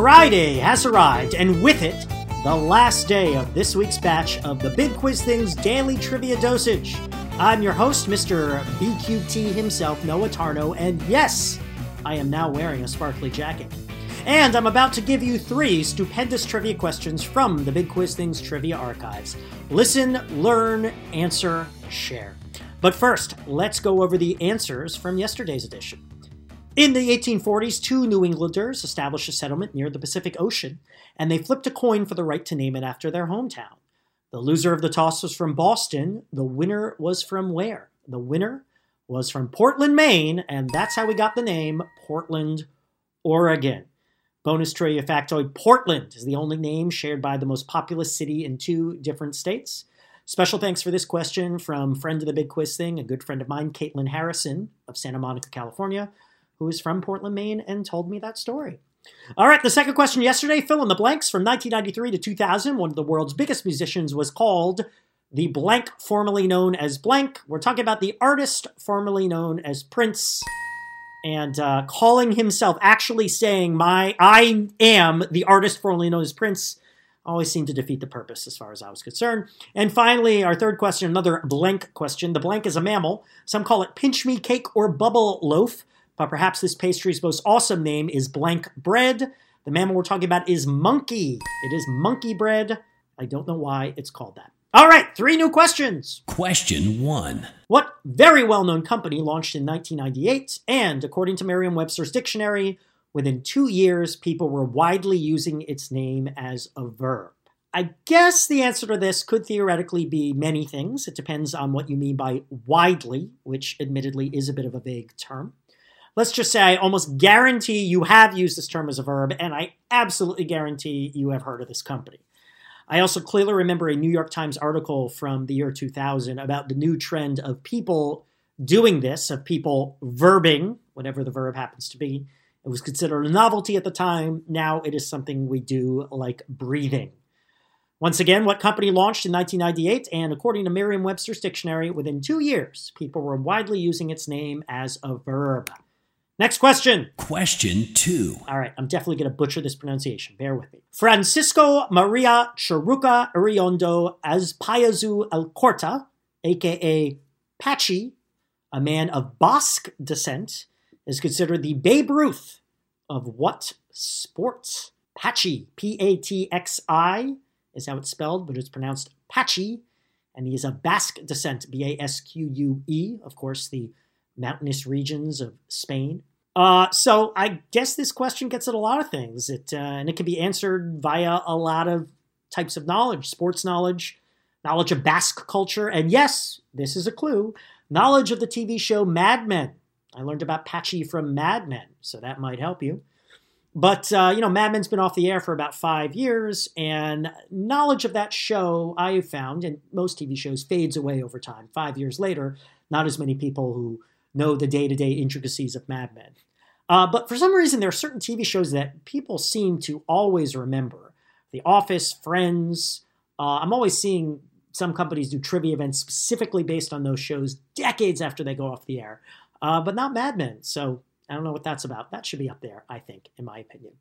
Friday has arrived, and with it, the last day of this week's batch of the Big Quiz Things Daily Trivia Dosage. I'm your host, Mr. BQT himself, Noah Tarnow, and yes, I am now wearing a sparkly jacket. And I'm about to give you three stupendous trivia questions from the Big Quiz Things Trivia Archives. Listen, learn, answer, share. But first, let's go over the answers from yesterday's edition. In the 1840s, two New Englanders established a settlement near the Pacific Ocean, and they flipped a coin for the right to name it after their hometown. The loser of the toss was from Boston. The winner was from where? The winner was from Portland, Maine, and that's how we got the name Portland, Oregon. Bonus trivia factoid Portland is the only name shared by the most populous city in two different states. Special thanks for this question from friend of the Big Quiz Thing, a good friend of mine, Caitlin Harrison of Santa Monica, California who is from Portland, Maine, and told me that story. All right, the second question yesterday, fill in the blanks. From 1993 to 2000, one of the world's biggest musicians was called the blank, formerly known as blank. We're talking about the artist formerly known as Prince, and uh, calling himself, actually saying, "My, I am the artist formerly known as Prince." Always seemed to defeat the purpose as far as I was concerned. And finally, our third question, another blank question. The blank is a mammal. Some call it pinch me cake or bubble loaf but perhaps this pastry's most awesome name is blank bread. The mammal we're talking about is monkey. It is monkey bread. I don't know why it's called that. All right, three new questions. Question one What very well known company launched in 1998 and, according to Merriam Webster's dictionary, within two years, people were widely using its name as a verb? I guess the answer to this could theoretically be many things. It depends on what you mean by widely, which admittedly is a bit of a vague term let's just say I almost guarantee you have used this term as a verb, and I absolutely guarantee you have heard of this company. I also clearly remember a New York Times article from the year 2000 about the new trend of people doing this, of people verbing, whatever the verb happens to be. It was considered a novelty at the time. Now it is something we do like breathing. Once again, what company launched in 1998? And according to Merriam Webster's dictionary, within two years, people were widely using its name as a verb. Next question. Question two. All right, I'm definitely going to butcher this pronunciation. Bear with me. Francisco Maria Churruca Iriondo Azpayazu Alcorta, aka Patchy, a man of Basque descent, is considered the Babe Ruth of what sport? Patchy, P A T X I, is how it's spelled, but it's pronounced Patchy, and he is of Basque descent, B A S Q U E, of course, the mountainous regions of Spain. Uh, so I guess this question gets at a lot of things. It uh, and it can be answered via a lot of types of knowledge: sports knowledge, knowledge of Basque culture, and yes, this is a clue: knowledge of the TV show Mad Men. I learned about Patchy from Mad Men, so that might help you. But uh, you know, Mad Men's been off the air for about five years, and knowledge of that show I have found, and most TV shows fades away over time. Five years later, not as many people who know the day to day intricacies of Mad Men. Uh, but for some reason, there are certain TV shows that people seem to always remember The Office, Friends. Uh, I'm always seeing some companies do trivia events specifically based on those shows decades after they go off the air, uh, but not Mad Men. So I don't know what that's about. That should be up there, I think, in my opinion.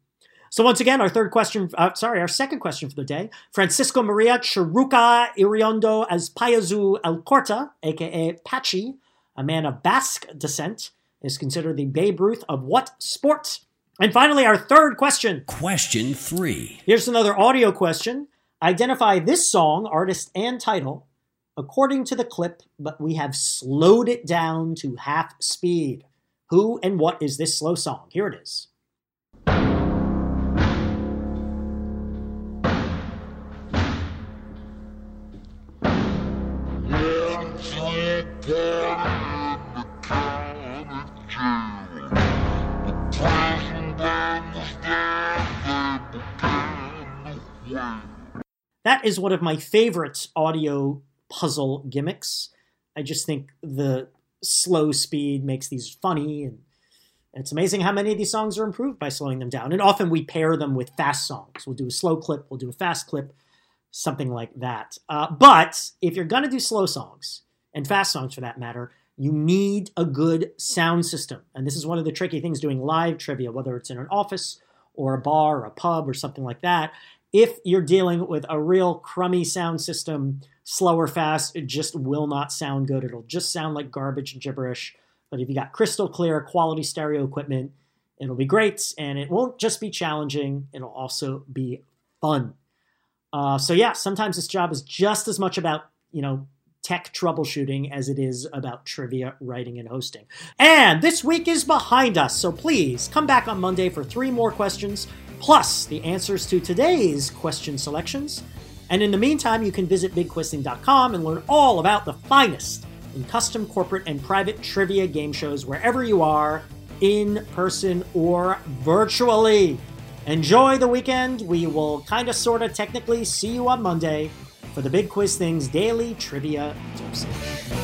So once again, our third question, uh, sorry, our second question for the day, Francisco Maria Churruca Iriondo Azpayazu Alcorta, aka Patchy, a man of Basque descent, is considered the Babe Ruth of what sport? And finally, our third question. Question three. Here's another audio question. Identify this song, artist, and title according to the clip, but we have slowed it down to half speed. Who and what is this slow song? Here it is. That is one of my favorite audio puzzle gimmicks. I just think the slow speed makes these funny and it's amazing how many of these songs are improved by slowing them down. And often we pair them with fast songs. We'll do a slow clip, we'll do a fast clip, something like that. Uh, but if you're going to do slow songs, and fast songs for that matter, you need a good sound system. And this is one of the tricky things doing live trivia, whether it's in an office or a bar or a pub or something like that. If you're dealing with a real crummy sound system, slow or fast, it just will not sound good. It'll just sound like garbage and gibberish. But if you got crystal clear, quality stereo equipment, it'll be great. And it won't just be challenging, it'll also be fun. Uh, so, yeah, sometimes this job is just as much about, you know, tech troubleshooting as it is about trivia writing and hosting. And this week is behind us, so please come back on Monday for three more questions, plus the answers to today's question selections. And in the meantime, you can visit bigquizthing.com and learn all about the finest in custom corporate and private trivia game shows wherever you are, in person or virtually. Enjoy the weekend. We will kind of, sort of, technically see you on Monday for the Big Quiz Things Daily Trivia Dosage.